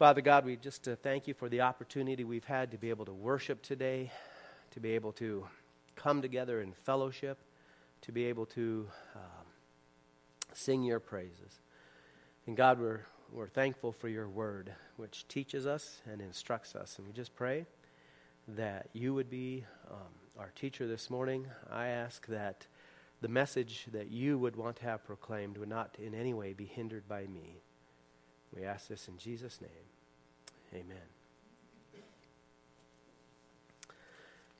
Father God, we just uh, thank you for the opportunity we've had to be able to worship today, to be able to come together in fellowship, to be able to um, sing your praises. And God, we're, we're thankful for your word, which teaches us and instructs us. And we just pray that you would be um, our teacher this morning. I ask that the message that you would want to have proclaimed would not in any way be hindered by me. We ask this in Jesus' name. Amen.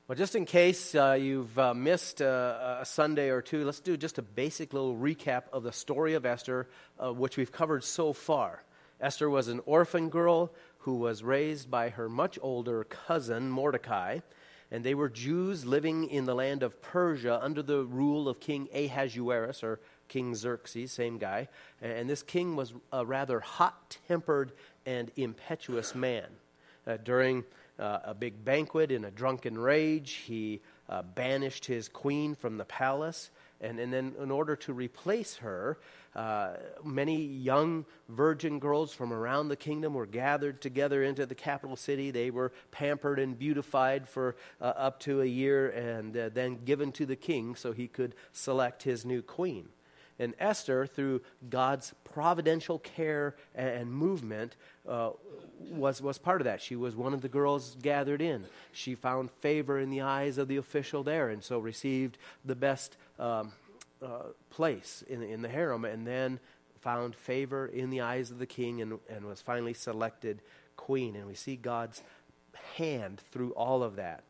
Well, just in case uh, you've uh, missed uh, a Sunday or two, let's do just a basic little recap of the story of Esther, uh, which we've covered so far. Esther was an orphan girl who was raised by her much older cousin, Mordecai, and they were Jews living in the land of Persia under the rule of King Ahasuerus, or King Xerxes, same guy. And this king was a rather hot tempered and impetuous man. Uh, during uh, a big banquet in a drunken rage, he uh, banished his queen from the palace. And, and then, in order to replace her, uh, many young virgin girls from around the kingdom were gathered together into the capital city. They were pampered and beautified for uh, up to a year and uh, then given to the king so he could select his new queen. And Esther, through God's providential care and movement, uh, was, was part of that. She was one of the girls gathered in. She found favor in the eyes of the official there, and so received the best um, uh, place in, in the harem, and then found favor in the eyes of the king and, and was finally selected queen. And we see God's hand through all of that.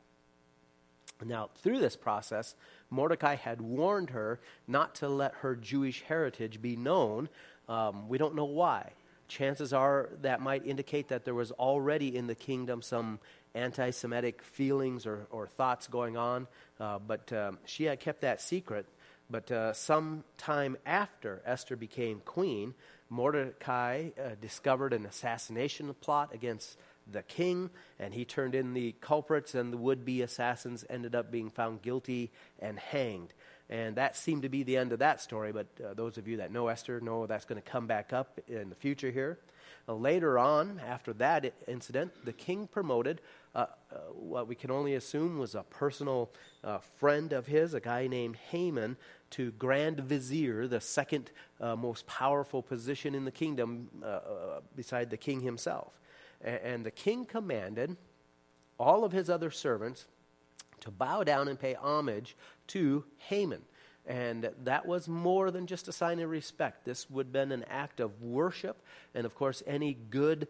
Now, through this process, Mordecai had warned her not to let her Jewish heritage be known. Um, we don't know why. Chances are that might indicate that there was already in the kingdom some anti Semitic feelings or, or, thoughts going on, uh, but um, she had kept that secret. But uh, some time after Esther became queen, Mordecai uh, discovered an assassination plot against the king, and he turned in the culprits, and the would be assassins ended up being found guilty and hanged. And that seemed to be the end of that story, but uh, those of you that know Esther know that's going to come back up in the future here. Uh, later on, after that incident, the king promoted uh, uh what we can only assume was a personal uh, friend of his, a guy named Haman, to Grand Vizier, the second uh, most powerful position in the kingdom beside the king himself. And the king commanded all of his other servants to bow down and pay homage to Haman. And that was more than just a sign of respect. This would have been an act of worship. And of course, any good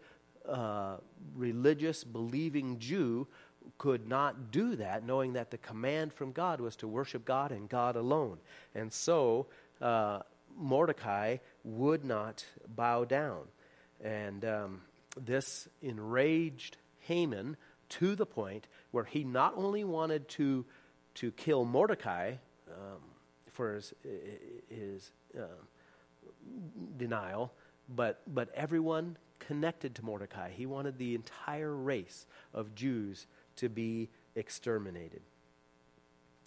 uh, religious, believing Jew could not do that, knowing that the command from God was to worship God and God alone. And so uh, Mordecai would not bow down. And um, this enraged Haman to the point where he not only wanted to, to kill Mordecai um, for his, his uh, denial, but, but everyone connected to Mordecai. He wanted the entire race of Jews to be exterminated.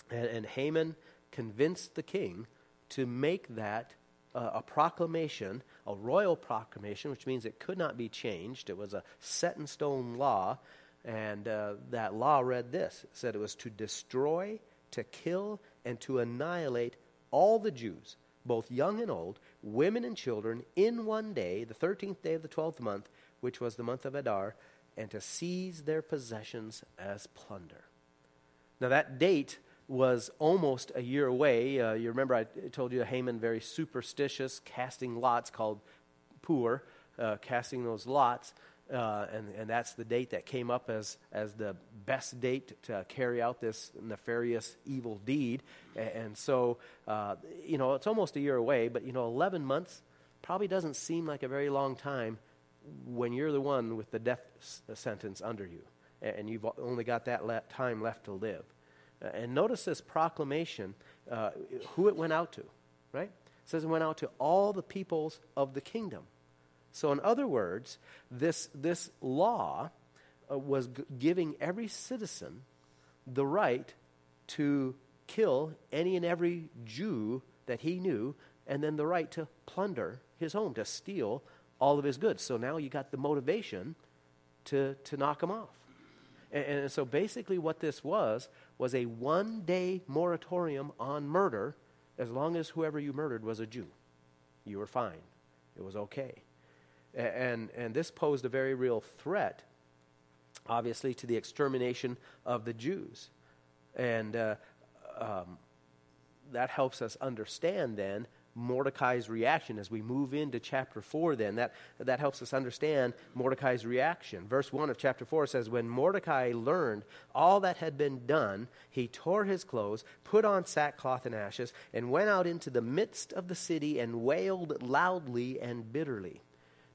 And, and Haman convinced the king to make that uh, a proclamation, a royal proclamation, which means it could not be changed. It was a set in stone law. And uh, that law read this it said it was to destroy, to kill, and to annihilate all the Jews, both young and old, women and children, in one day, the 13th day of the 12th month, which was the month of Adar, and to seize their possessions as plunder. Now, that date was almost a year away. Uh, you remember I told you Haman very superstitious, casting lots called Pur, uh, casting those lots. Uh, and, and that's the date that came up as, as the best date to carry out this nefarious evil deed. And, and so, uh, you know, it's almost a year away, but, you know, 11 months probably doesn't seem like a very long time when you're the one with the death sentence under you and you've only got that le- time left to live. Uh, and notice this proclamation, uh, who it went out to, right? It says it went out to all the peoples of the kingdom. So, in other words, this, this law uh, was g- giving every citizen the right to kill any and every Jew that he knew, and then the right to plunder his home, to steal all of his goods. So now you got the motivation to, to knock him off. And, and so basically, what this was was a one day moratorium on murder as long as whoever you murdered was a Jew. You were fine, it was okay. And, and this posed a very real threat, obviously, to the extermination of the Jews. And uh, um, that helps us understand then Mordecai's reaction as we move into chapter 4 then. That, that helps us understand Mordecai's reaction. Verse 1 of chapter 4 says, When Mordecai learned all that had been done, he tore his clothes, put on sackcloth and ashes, and went out into the midst of the city and wailed loudly and bitterly.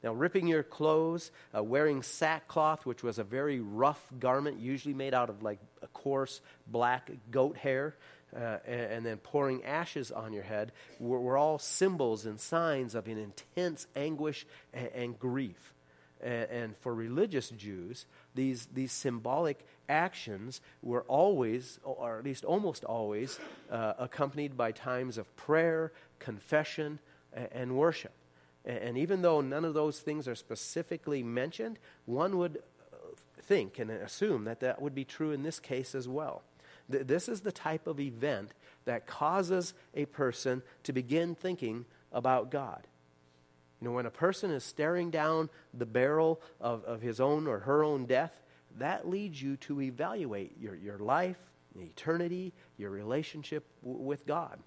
Now, ripping your clothes, uh, wearing sackcloth, which was a very rough garment, usually made out of like a coarse black goat hair, uh, and, and, then pouring ashes on your head were, were, all symbols and signs of an intense anguish and, and grief. And, and, for religious Jews, these, these symbolic actions were always, or at least almost always, uh, accompanied by times of prayer, confession, and, worship. And even though none of those things are specifically mentioned, one would uh, think and assume that that would be true in this case as well. Th- this is the type of event that causes a person to begin thinking about God. You know, when a person is staring down the barrel of, of his own or her own death, that leads you to evaluate your, your life, eternity, your relationship w- with God.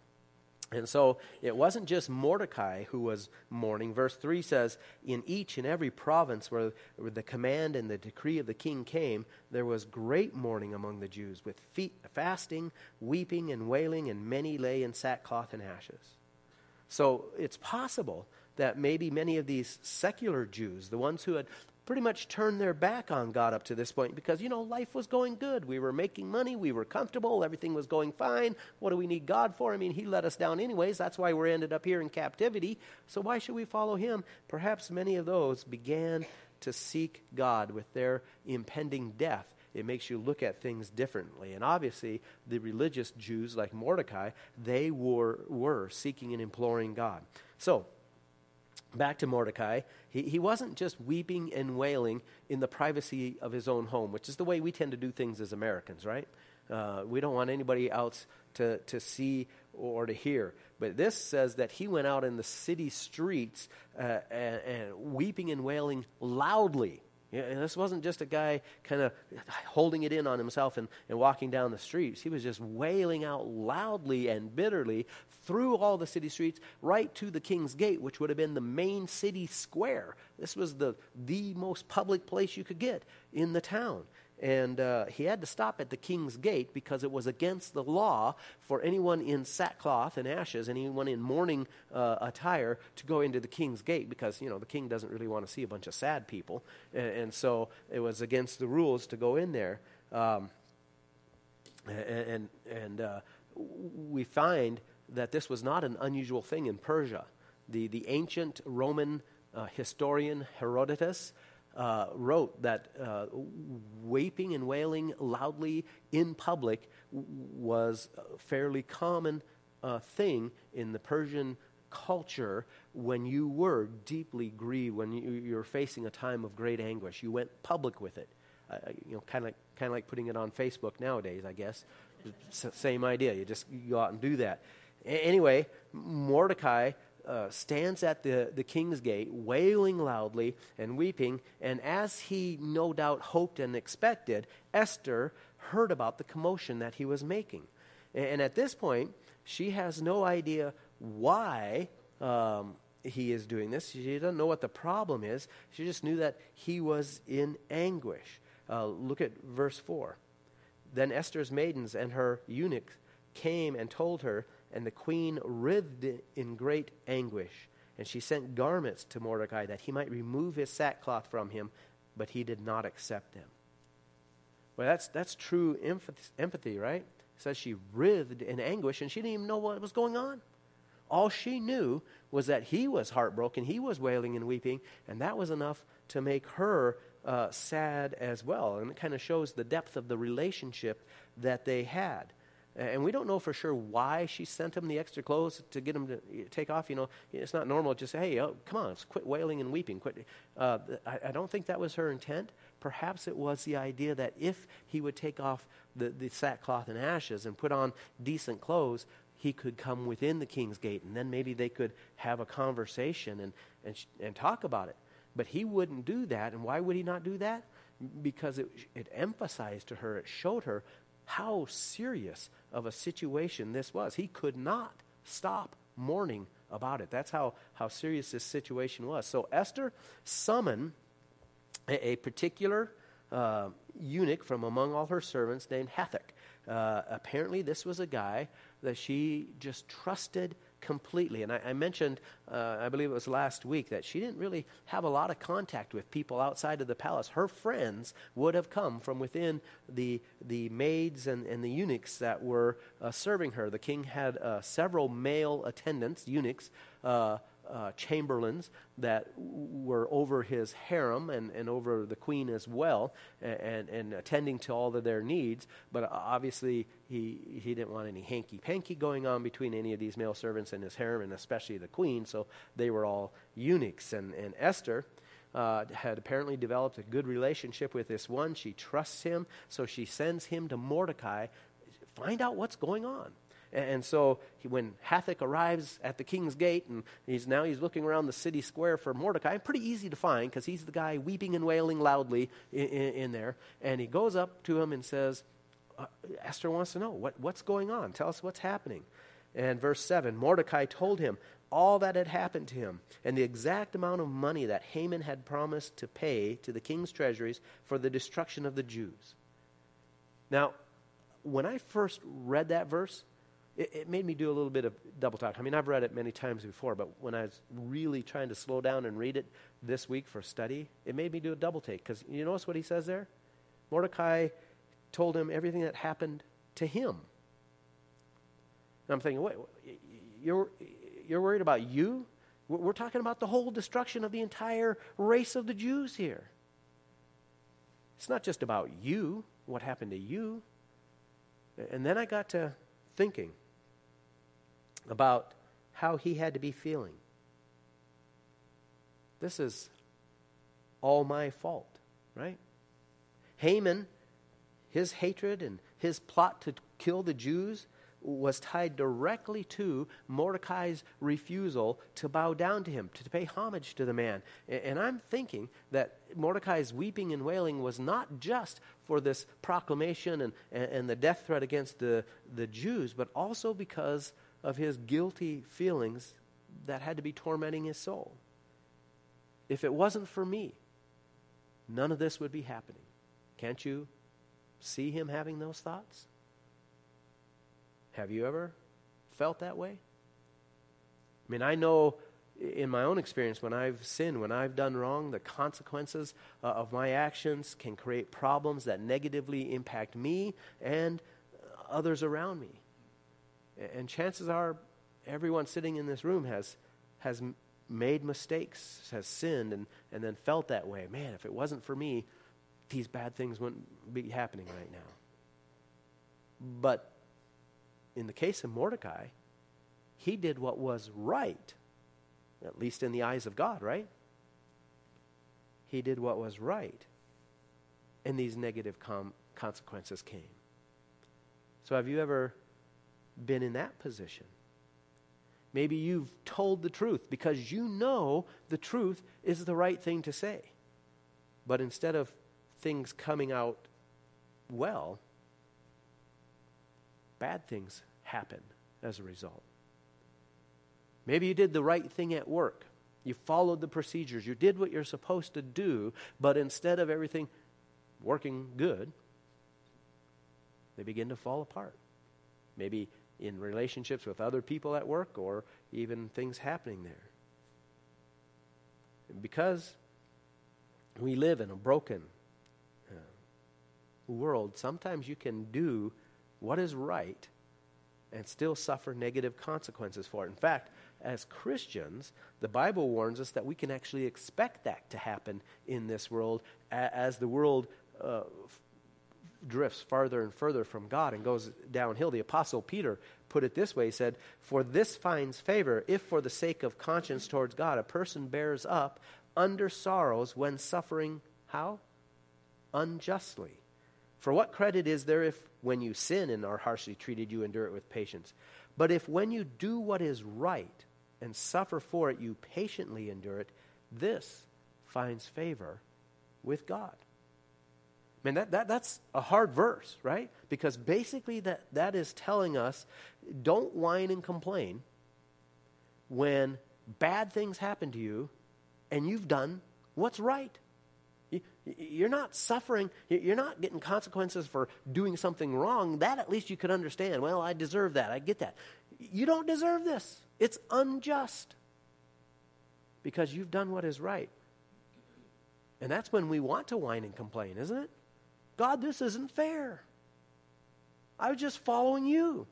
And so it wasn't just Mordecai who was mourning. Verse 3 says, In each and every province where, the command and the decree of the king came, there was great mourning among the Jews, with feet, fasting, weeping, and wailing, and many lay in sackcloth and ashes. So it's possible that maybe many of these secular Jews, the ones who had pretty much turned their back on God up to this point because, you know, life was going good. We were making money. We were comfortable. Everything was going fine. What do we need God for? I mean, He let us down anyways. That's why we ended up here in captivity. So why should we follow Him? Perhaps many of those began to seek God with their impending death. It makes you look at things differently. And obviously, the religious Jews like Mordecai, they were, were seeking and imploring God. So, back to Mordecai, he, he wasn't just weeping and wailing in the privacy of his own home, which is the way we tend to do things as Americans, right? Uh, we don't want anybody else to, to see or to hear. But this says that he went out in the city streets uh, and, and weeping and wailing loudly yeah, this wasn't just a guy kind of holding it in on himself and, and walking down the streets. He was just wailing out loudly and bitterly through all the city streets right to the king's gate, which would have been the main city square. This was the, the most public place you could get in the town. And uh, he had to stop at the king's gate because it was against the law for anyone in sackcloth and ashes, anyone in mourning uh, attire, to go into the king's gate because, you know, the king doesn't really want to see a bunch of sad people. And, and so it was against the rules to go in there. Um, and and uh, we find that this was not an unusual thing in Persia. The, the ancient Roman uh, historian Herodotus uh, wrote that uh, weeping and wailing loudly in public was a fairly common uh, thing in the Persian culture when you were deeply grieved, when you, were facing a time of great anguish. You went public with it. You know, kind of kind of like putting it on Facebook nowadays, I guess. same idea. You just you go out and do that. A- anyway, Mordecai uh, stands at the, the king's gate, wailing loudly and weeping. And as he no doubt hoped and expected, Esther heard about the commotion that he was making. And, and at this point, she has no idea why um, he is doing this. She doesn't know what the problem is. She just knew that he was in anguish. Uh, look at verse 4. Then Esther's maidens and her eunuchs came and told her and the queen writhed in great anguish. And she sent garments to Mordecai that he might remove his sackcloth from him, but he did not accept them. Well, that's, that's true empathy, right? It says she writhed in anguish and she didn't even know what was going on. All she knew was that he was heartbroken, he was wailing and weeping, and that was enough to make her uh, sad as well. And it kind of shows the depth of the relationship that they had. And we don't know for sure why she sent him the extra clothes to get him to take off. You know, it's not normal just say, hey, oh, come on, quit wailing and weeping. Quit. Uh, I, I, don't think that was her intent. perhaps it was the idea that if he would take off the, the sackcloth and ashes and put on decent clothes, he could come within the king's gate, and then maybe they could have a conversation and, and, and talk about it. But he wouldn't do that. And why would he not do that? Because it, it emphasized to her, it showed her how serious of a situation this was. He could not stop mourning about it. That's how, how serious this situation was. So Esther summoned a, a particular uh, eunuch from among all her servants named Hathach. Uh, apparently, this was a guy that she just trusted completely. And I, I mentioned, uh, I believe it was last week, that she didn't really have a lot of contact with people outside of the palace. Her friends would have come from within the, the maids and, and the eunuchs that were uh, serving her. The king had uh, several male attendants, eunuchs, uh, chamberlains that were over his harem and, and over the queen as well, and, and attending to all of their needs. But obviously, he, he didn't want any hanky panky going on between any of these male servants and his harem, and especially the queen, so they were all eunuchs. And, and Esther. Uh, had apparently developed a good relationship with this one. She trusts him, so she sends him to Mordecai. Find out what's going on. And so he, when Hathach arrives at the king's gate, and he's now he's looking around the city square for Mordecai, pretty easy to find because he's the guy weeping and wailing loudly in, in, in, there. And he goes up to him and says, uh, Esther wants to know what, what's going on. Tell us what's happening. And verse 7 Mordecai told him all that had happened to him and the exact amount of money that Haman had promised to pay to the king's treasuries for the destruction of the Jews. Now, when I first read that verse, it, it, made me do a little bit of double talk. I mean, I've read it many times before, but when I was really trying to slow down and read it this week for study, it made me do a double take. Because you notice what he says there? Mordecai told him everything that happened to him. And I'm thinking, wait, you're, you're worried about you? We're talking about the whole destruction of the entire race of the Jews here. It's not just about you, what happened to you. And then I got to thinking about how he had to be feeling. This is all my fault, right? Haman, his hatred and his plot to kill the Jews was tied directly to Mordecai's refusal to bow down to him, to pay homage to the man. And I'm thinking that Mordecai's weeping and wailing was not just for this proclamation and, and the death threat against the, the Jews, but also because of his guilty feelings that had to be tormenting his soul. If it wasn't for me, none of this would be happening. Can't you see him having those thoughts? Have you ever felt that way? I mean, I know in my own experience when I've sinned, when I've done wrong, the consequences uh, of my actions can create problems that negatively impact me and others around me. And chances are, everyone sitting in this room has, has made mistakes, has sinned, and, and then felt that way. Man, if it wasn't for me, these bad things wouldn't be happening right now. But in the case of Mordecai, he did what was right, at least in the eyes of God, right? He did what was right, and these negative com- consequences came. So, have you ever been in that position? Maybe you've told the truth because you know the truth is the right thing to say. But instead of things coming out well, bad things happen as a result. Maybe you did the right thing at work. You followed the procedures. You did what you're supposed to do, but instead of everything working good, they begin to fall apart. Maybe in relationships with other people at work or even things happening there. Because we live in a broken uh, world, sometimes you can do what is right and still suffer negative consequences for it. In fact, as Christians, the Bible warns us that we can actually expect that to happen in this world as the world uh, drifts farther and further from God and goes downhill. The Apostle Peter put it this way He said, For this finds favor if, for the sake of conscience towards God, a person bears up under sorrows when suffering how? unjustly. For what credit is there if, when you sin and are harshly treated, you endure it with patience? But if, when you do what is right and suffer for it, you patiently endure it, this finds favor with God. Man, that, that, that's a hard verse, right? Because basically that, that is telling us don't whine and complain when bad things happen to you and you've done what's right. You're not suffering, you're not getting consequences for doing something wrong. That at least you could understand. Well, I deserve that. I get that. You don't deserve this. It's unjust because you've done what is right. And that's when we want to whine and complain, isn't it? God, this isn't fair. I was just following you.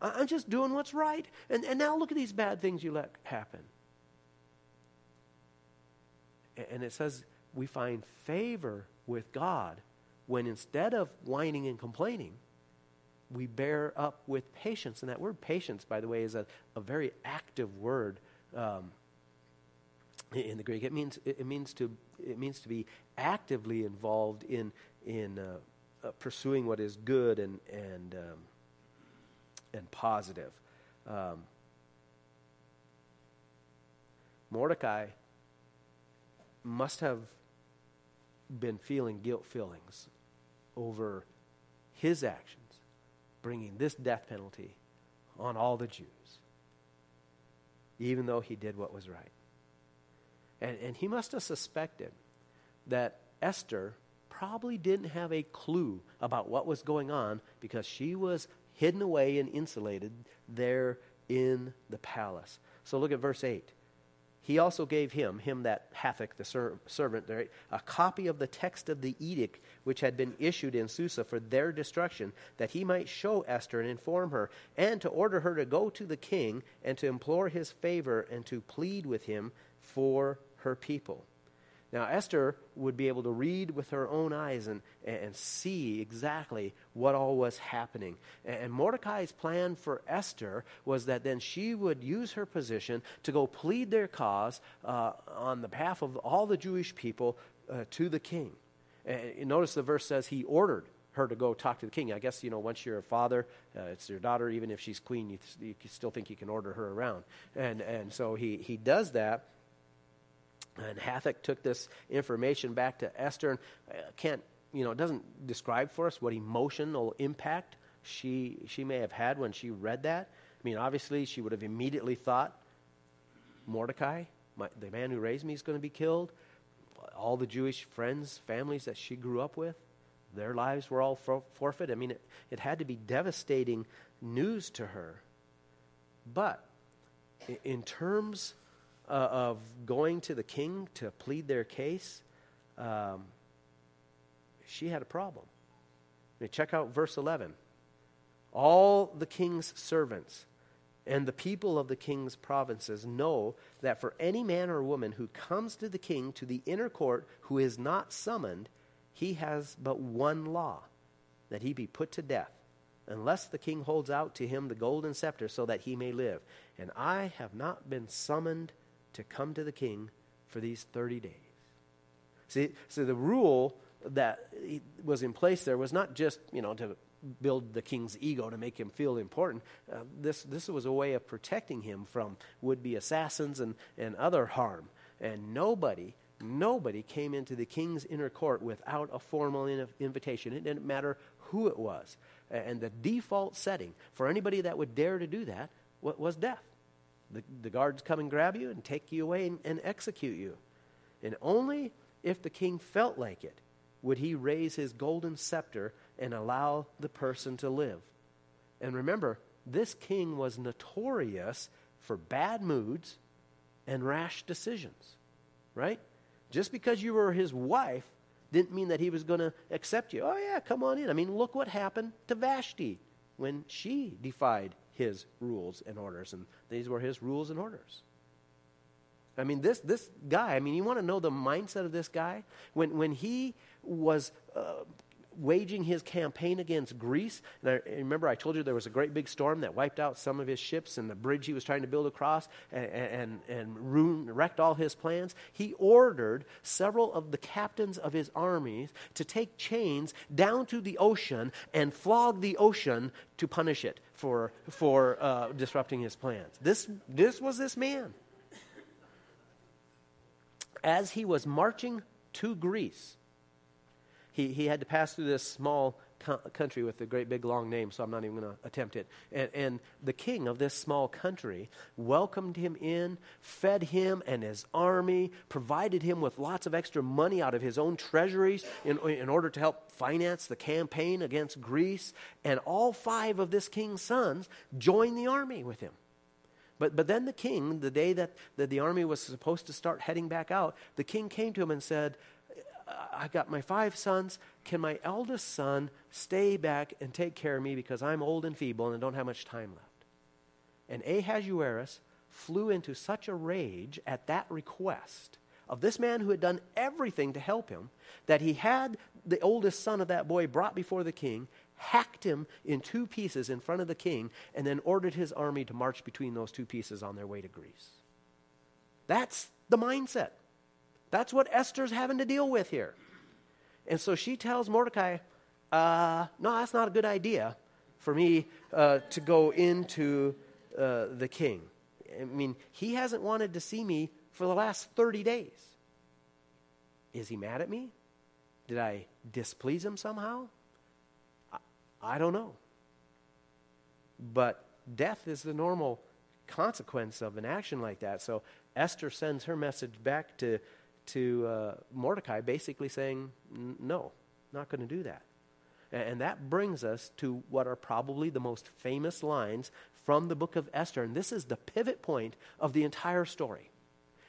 I'm just doing what's right. And, and now look at these bad things you let happen. And it says we find favor with God when instead of whining and complaining, we bear up with patience. And that word patience, by the way, is a, a very active word um, in the Greek. It means, it means, to, it means to be actively involved in, in uh, uh, pursuing what is good and, and, um, and positive. Um, Mordecai must have been feeling guilt feelings over his actions, bringing this death penalty on all the Jews, even though he did what was right. And, and he must have suspected that Esther probably didn't have a clue about what was going on because she was hidden away and insulated there in the palace. So look at verse 8 he also gave him, him that Hathach, the ser- servant, a copy of the text of the edict which had been issued in Susa for their destruction, that he might show Esther and inform her, and to order her to go to the king and to implore his favor and to plead with him for her people. Now, Esther would be able to read with her own eyes and, and see exactly what all was happening. And Mordecai's plan for Esther was that then she would use her position to go plead their cause uh, on the behalf of all the Jewish people uh, to the king. And notice the verse says he ordered her to go talk to the king. I guess, you know, once you're a father, uh, it's your daughter, even if she's queen, you, you still think you can order her around. And, and so he, he does that. And Hathach took this information back to Esther and uh, can't, you know, it doesn't describe for us what emotional impact she, she may have had when she read that. I mean, obviously, she would have immediately thought Mordecai, my, the man who raised me, is going to be killed. All the Jewish friends, families that she grew up with, their lives were all for, forfeit. I mean, it, it had to be devastating news to her. But in terms uh, of going to the king to plead their case, um, she had a problem. I mean, check out verse 11. All the king's servants and the people of the king's provinces know that for any man or woman who comes to the king to the inner court who is not summoned, he has but one law that he be put to death, unless the king holds out to him the golden scepter so that he may live. And I have not been summoned to come to the king for these 30 days. See, so the rule that was in place there was not just, you know, to build the king's ego to make him feel important. Uh, this, this was a way of protecting him from would be assassins and, and other harm. And nobody, nobody came into the king's inner court without a formal in- invitation. It didn't matter who it was. And the default setting for anybody that would dare to do that was death. The, the guards come and grab you and take you away and, and execute you. And only if the king felt like it would he raise his golden scepter and allow the person to live. And remember, this king was notorious for bad moods and rash decisions, right? Just because you were his wife didn't mean that he was going to accept you. Oh, yeah, come on in. I mean, look what happened to Vashti when she defied his rules and orders. And these were his rules and orders. I mean, this, this guy, I mean, you want to know the mindset of this guy? When, when he was uh, waging his campaign against Greece. And I remember I told you there was a great big storm that wiped out some of his ships and the bridge he was trying to build across and, and, and ruined, wrecked all his plans. He ordered several of the captains of his armies to take chains down to the ocean and flog the ocean to punish it for, for uh, disrupting his plans. This, this was this man. As he was marching to Greece, he, he had to pass through this small co- country with a great big long name, so I'm not even going to attempt it. And, and the king of this small country welcomed him in, fed him and his army, provided him with lots of extra money out of his own treasuries in, in order to help finance the campaign against Greece. And all five of this king's sons joined the army with him. But, but then the king, the day that, that the army was supposed to start heading back out, the king came to him and said, I got my five sons. Can my eldest son stay back and take care of me because I'm old and feeble and don't have much time left? And Ahasuerus flew into such a rage at that request of this man who had done everything to help him that he had the oldest son of that boy brought before the king, hacked him in two pieces in front of the king, and then ordered his army to march between those two pieces on their way to Greece. That's the mindset. That's what Esther's having to deal with here. And so she tells Mordecai, uh, no, that's not a good idea for me uh, to go into uh, the king. I mean, he hasn't wanted to see me for the last 30 days. Is he mad at me? Did I displease him somehow? I, I don't know. But death is the normal consequence of an action like that. So Esther sends her message back to to uh, Mordecai, basically saying, No, not going to do that. And that brings us to what are probably the most famous lines from the book of Esther. And this is the pivot point of the entire story.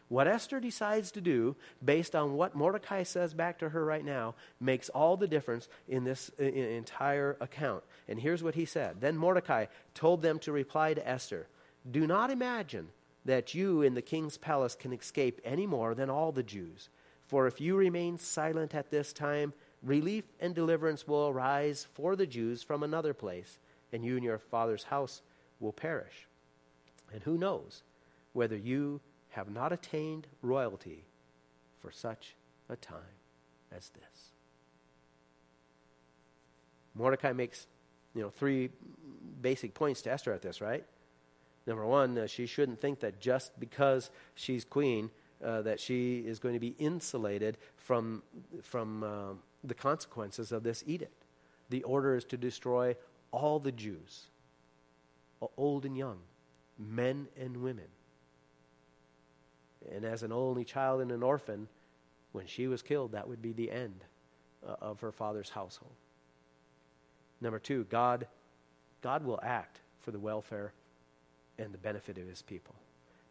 What Esther decides to do, based on what Mordecai says back to her right now, makes all the difference in this in entire account. And here's what he said Then Mordecai told them to reply to Esther Do not imagine that you in the king's palace can escape any more than all the Jews. For if you remain silent at this time, relief and deliverance will arise for the Jews from another place, and you and your father's house will perish. And who knows whether you have not attained royalty for such a time as this. Mordecai makes, you know, three basic points to Esther at this, right? Number one, uh, she shouldn't think that just because she's queen, uh, that she is going to be insulated from, from uh, the consequences of this edict. The order is to destroy all the Jews, old and young, men and women. And as an only child and an orphan, when she was killed, that would be the end uh, of her father's household. Number two, God, God will act for the welfare and the benefit of his people.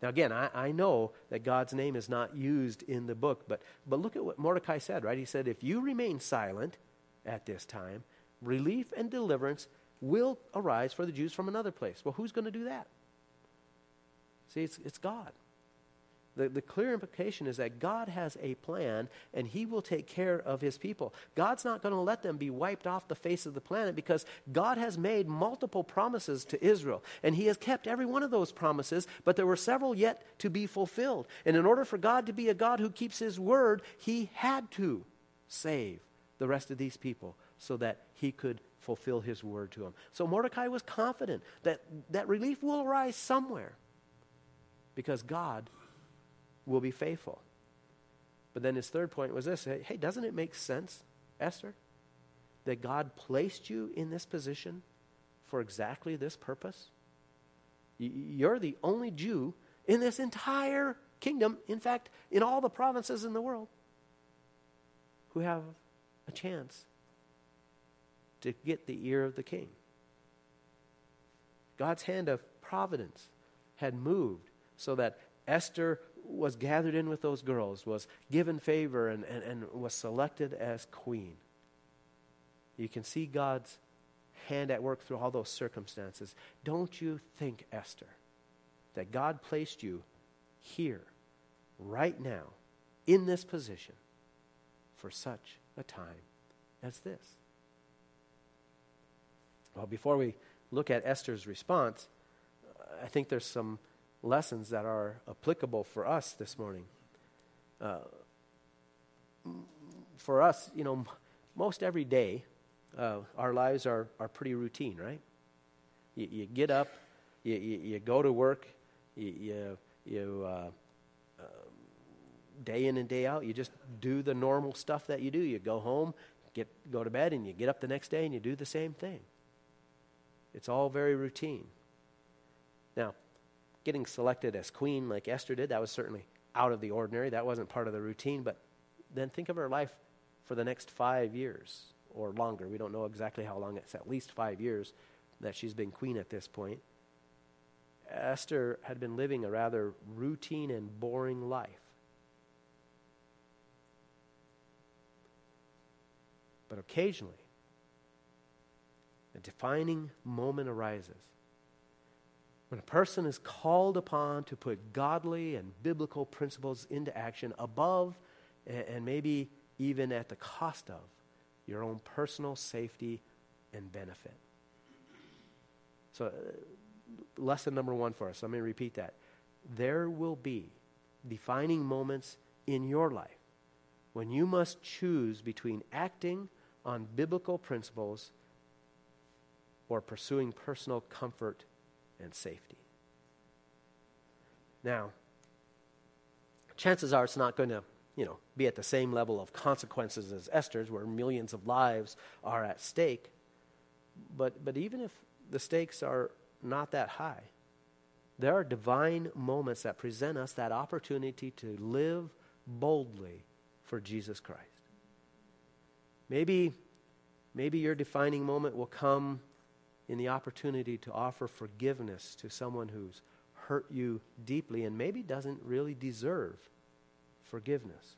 Now, again, I, I, know that God's name is not used in the book, but, but look at what Mordecai said, right? He said, If you remain silent at this time, relief and deliverance will arise for the Jews from another place. Well, who's going to do that? See, it's, it's God. The, the clear implication is that God has a plan and He will take care of His people. God's not going to let them be wiped off the face of the planet because God has made multiple promises to Israel and He has kept every one of those promises, but there were several yet to be fulfilled. And in order for God to be a God who keeps His word, He had to save the rest of these people so that He could fulfill His word to them. So Mordecai was confident that, that relief will arise somewhere because God will be faithful. But then his third point was this hey, doesn't it make sense, Esther, that God placed you in this position for exactly this purpose? You're the only Jew in this entire kingdom, in fact, in all the provinces in the world, who have a chance to get the ear of the king. God's hand of providence had moved so that Esther was gathered in with those girls, was given favor, and, and, and was selected as queen. You can see God's hand at work through all those circumstances. Don't you think, Esther, that God placed you here, right now, in this position, for such a time as this? Well, before we look at Esther's response, I think there's some lessons that are applicable for us this morning. Uh, for us, you know, most every day, uh, our lives are, are pretty routine, right? You, you get up, you, you, you, go to work, you, you, uh, uh, day in and day out, you just do the normal stuff that you do. You go home, get, go to bed, and you get up the next day and you do the same thing. It's all very routine. Now, getting selected as queen like Esther did, that was certainly out of the ordinary. That wasn't part of the routine. But then think of her life for the next five years or longer. We don't know exactly how long. It's at least five years that she's been queen at this point. Esther had been living a rather routine and boring life. But occasionally, a defining moment arises when a person is called upon to put godly and biblical principles into action above and, maybe even at the cost of your own personal safety and benefit. So, uh, lesson number one for us, let me repeat that. There will be defining moments in your life when you must choose between acting on biblical principles or pursuing personal comfort and safety. Now, chances are it's not going to, you know, be at the same level of consequences as Esther's, where millions of lives are at stake. But, but even if the stakes are not that high, there are divine moments that present us that opportunity to live boldly for Jesus Christ. Maybe, maybe your defining moment will come in the opportunity to offer forgiveness to someone who's hurt you deeply and maybe doesn't really deserve forgiveness.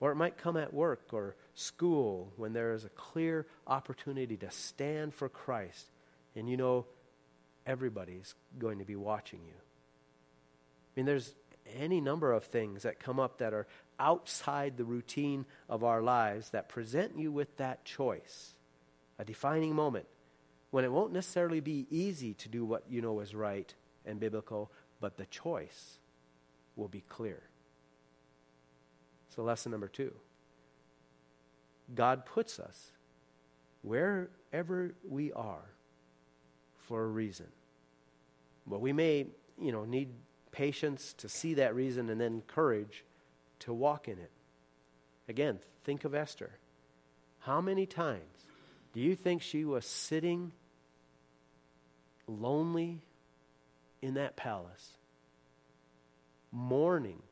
Or it might come at work or school when there is a clear opportunity to stand for Christ and you know everybody's going to be watching you. I mean, there's any number of things that come up that are outside the routine of our lives that present you with that choice, a defining moment when it won't necessarily be easy to do what you know is right and biblical, but the choice will be clear. So, lesson number two God puts us wherever we are for a reason. But we may, you know, need patience to see that reason and then courage to walk in it. Again, think of Esther. How many times do you think she was sitting lonely in that palace, mourning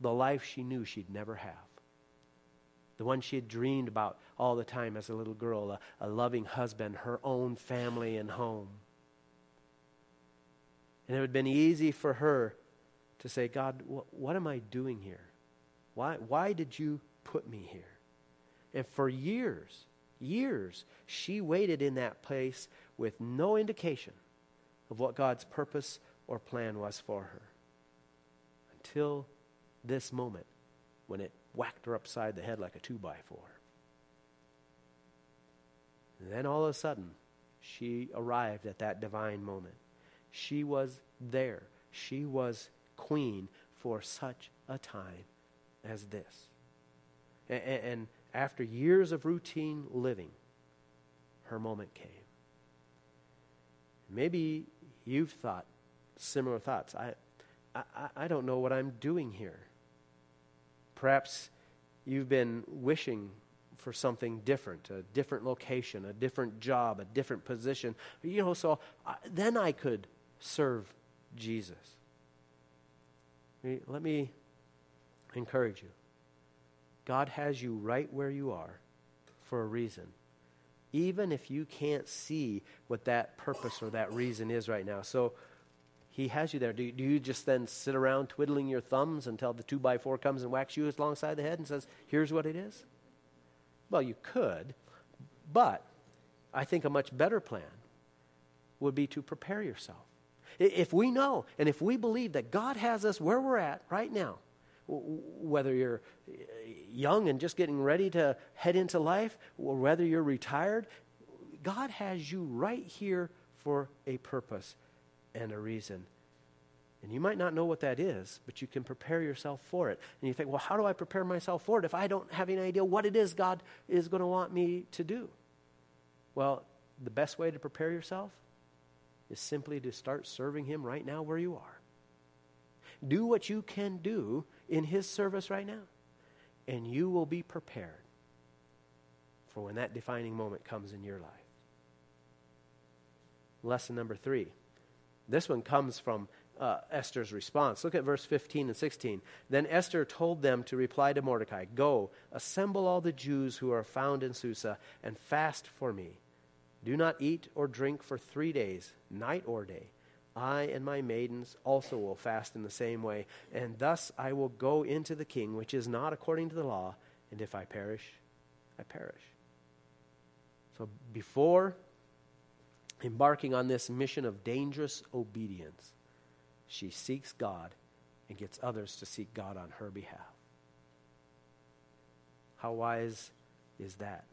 the life she knew she'd never have. The one she had dreamed about all the time as a little girl, a, a loving husband, her own family and home. And it would have been easy for her to say, God, wh- what am I doing here? Why, why did you put me here? And for years, years, she waited in that place with no indication of what God's purpose or plan was for her. Until this moment when it whacked her upside the head like a two by four. And then all of a sudden, she arrived at that divine moment. She was there. She was queen for such a time as this. And, and after years of routine living, her moment came. Maybe You've thought similar thoughts. I, I, I don't know what I'm doing here. Perhaps you've been wishing for something different, a different location, a different job, a different position. You know, so I, then I could serve Jesus. Let me encourage you. God has you right where you are for a reason even if you can't see what that purpose or that reason is right now. So he has you there. Do, do you just then sit around twiddling your thumbs until the two by four comes and whacks you alongside the head and says, here's what it is? Well, you could, but I think a much better plan would be to prepare yourself. If we know and if we believe that God has us where we're at right now, whether you're uh, young and just getting ready to head into life, or whether you're retired, God has you right here for a purpose and a reason. And you might not know what that is, but you can prepare yourself for it. And you think, well, how do I prepare myself for it if I don't have any idea what it is God is going to want me to do? Well, the best way to prepare yourself is simply to start serving Him right now where you are. Do what you can do in His service right now, and you will be prepared for when that defining moment comes in your life. Lesson number three. This one comes from uh, Esther's response. Look at verse 15 and 16. Then Esther told them to reply to Mordecai Go, assemble all the Jews who are found in Susa, and fast for me. Do not eat or drink for three days, night or day. I and my maidens also will fast in the same way, and thus I will go into the king, which is not according to the law, and if I perish, I perish. So before embarking on this mission of dangerous obedience, she seeks God and gets others to seek God on her behalf. How wise is that?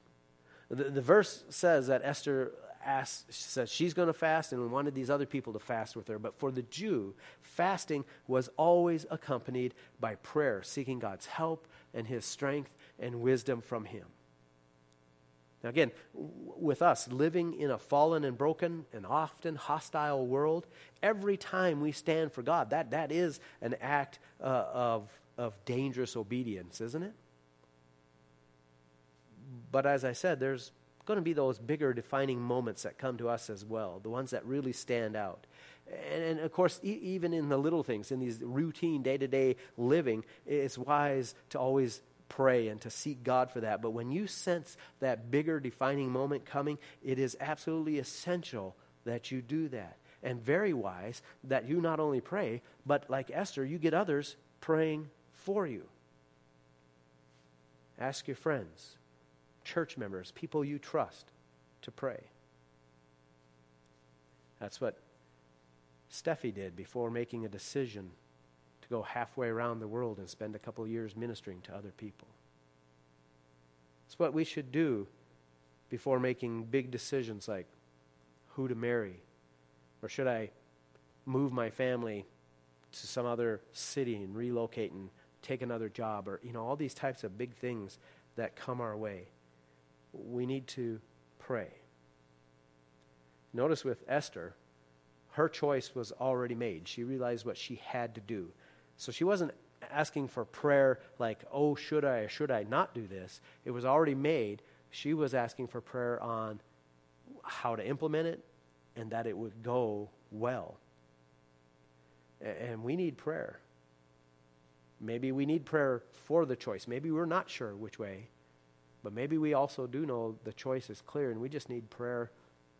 The, the verse says that Esther she says she's going to fast and wanted these other people to fast with her. But for the Jew, fasting was always accompanied by prayer, seeking God's help and his strength and wisdom from him. Now, again, with us living in a fallen and broken and often hostile world, every time we stand for God, that, that is an act uh, of, of dangerous obedience, isn't it? But as I said, there's going to be those bigger defining moments that come to us as well, the ones that really stand out. And, and of course, e- even in the little things, in these routine day to day living, it's wise to always pray and to seek God for that. But when you sense that bigger defining moment coming, it is absolutely essential that you do that. And very wise that you not only pray, but like Esther, you get others praying for you. Ask your friends, church members, people you trust to pray. That's what Steffi did before making a decision to go halfway around the world and spend a couple years ministering to other people. It's what we should do before making big decisions like who to marry, or should I move my family to some other city and relocate and take another job, or, you know, all these types of big things that come our way we need to pray. Notice with Esther, her choice was already made. She realized what she had to do. So she wasn't asking for prayer like, oh, should I or should I not do this? It was already made. She was asking for prayer on how to implement it and that it would go well. And we need prayer. Maybe we need prayer for the choice. Maybe we're not sure which way. But maybe we also do know the choice is clear and we just need prayer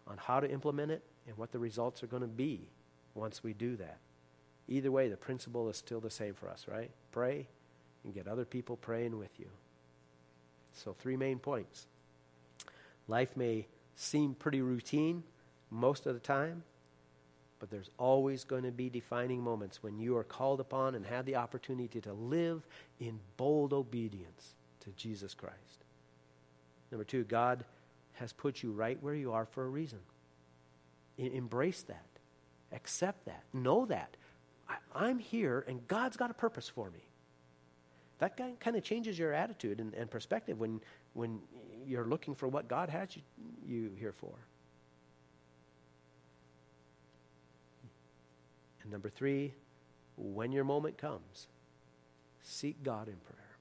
on how to implement it and what the results are going to be once we do that. Either way, the principle is still the same for us, right? Pray and get other people praying with you. So, three main points. Life may seem pretty routine most of the time, but there's always going to be defining moments when you are called upon and have the opportunity to live in bold obedience to Jesus Christ. Number two, God has put you right where you are for a reason. Embrace that. Accept that. Know that. I, am here and God's got a purpose for me. That kind of changes your attitude and, and, perspective when, when you're looking for what God has you, you here for. And number three, when your moment comes, seek God in prayer.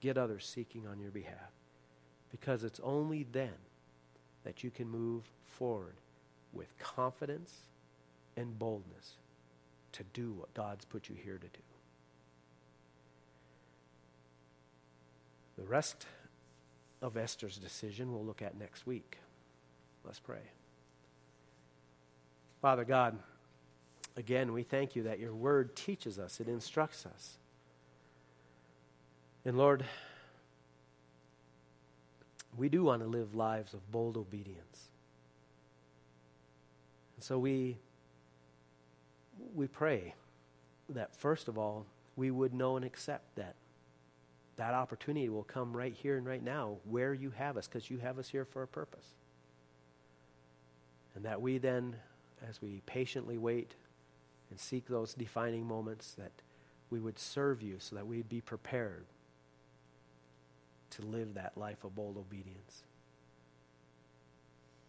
Get others seeking on your behalf because it's only then that you can move forward with confidence and boldness to do what God's put you here to do. The rest of Esther's decision we'll look at next week. Let's pray. Father God, again, we thank you that your word teaches us, it instructs us. And Lord, we do want to live lives of bold obedience. And so we, we pray that, first of all, we would know and accept that that opportunity will come right here and right now where you have us, because you have us here for a purpose. And that we then, as we patiently wait and seek those defining moments, that we would serve you so that we'd be prepared to live that life of bold obedience.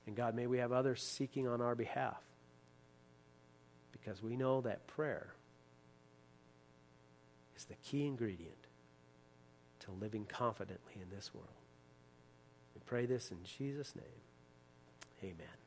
And God, may we have others seeking on our behalf because we know that prayer is the key ingredient to living confidently in this world. We pray this in Jesus' name. Amen.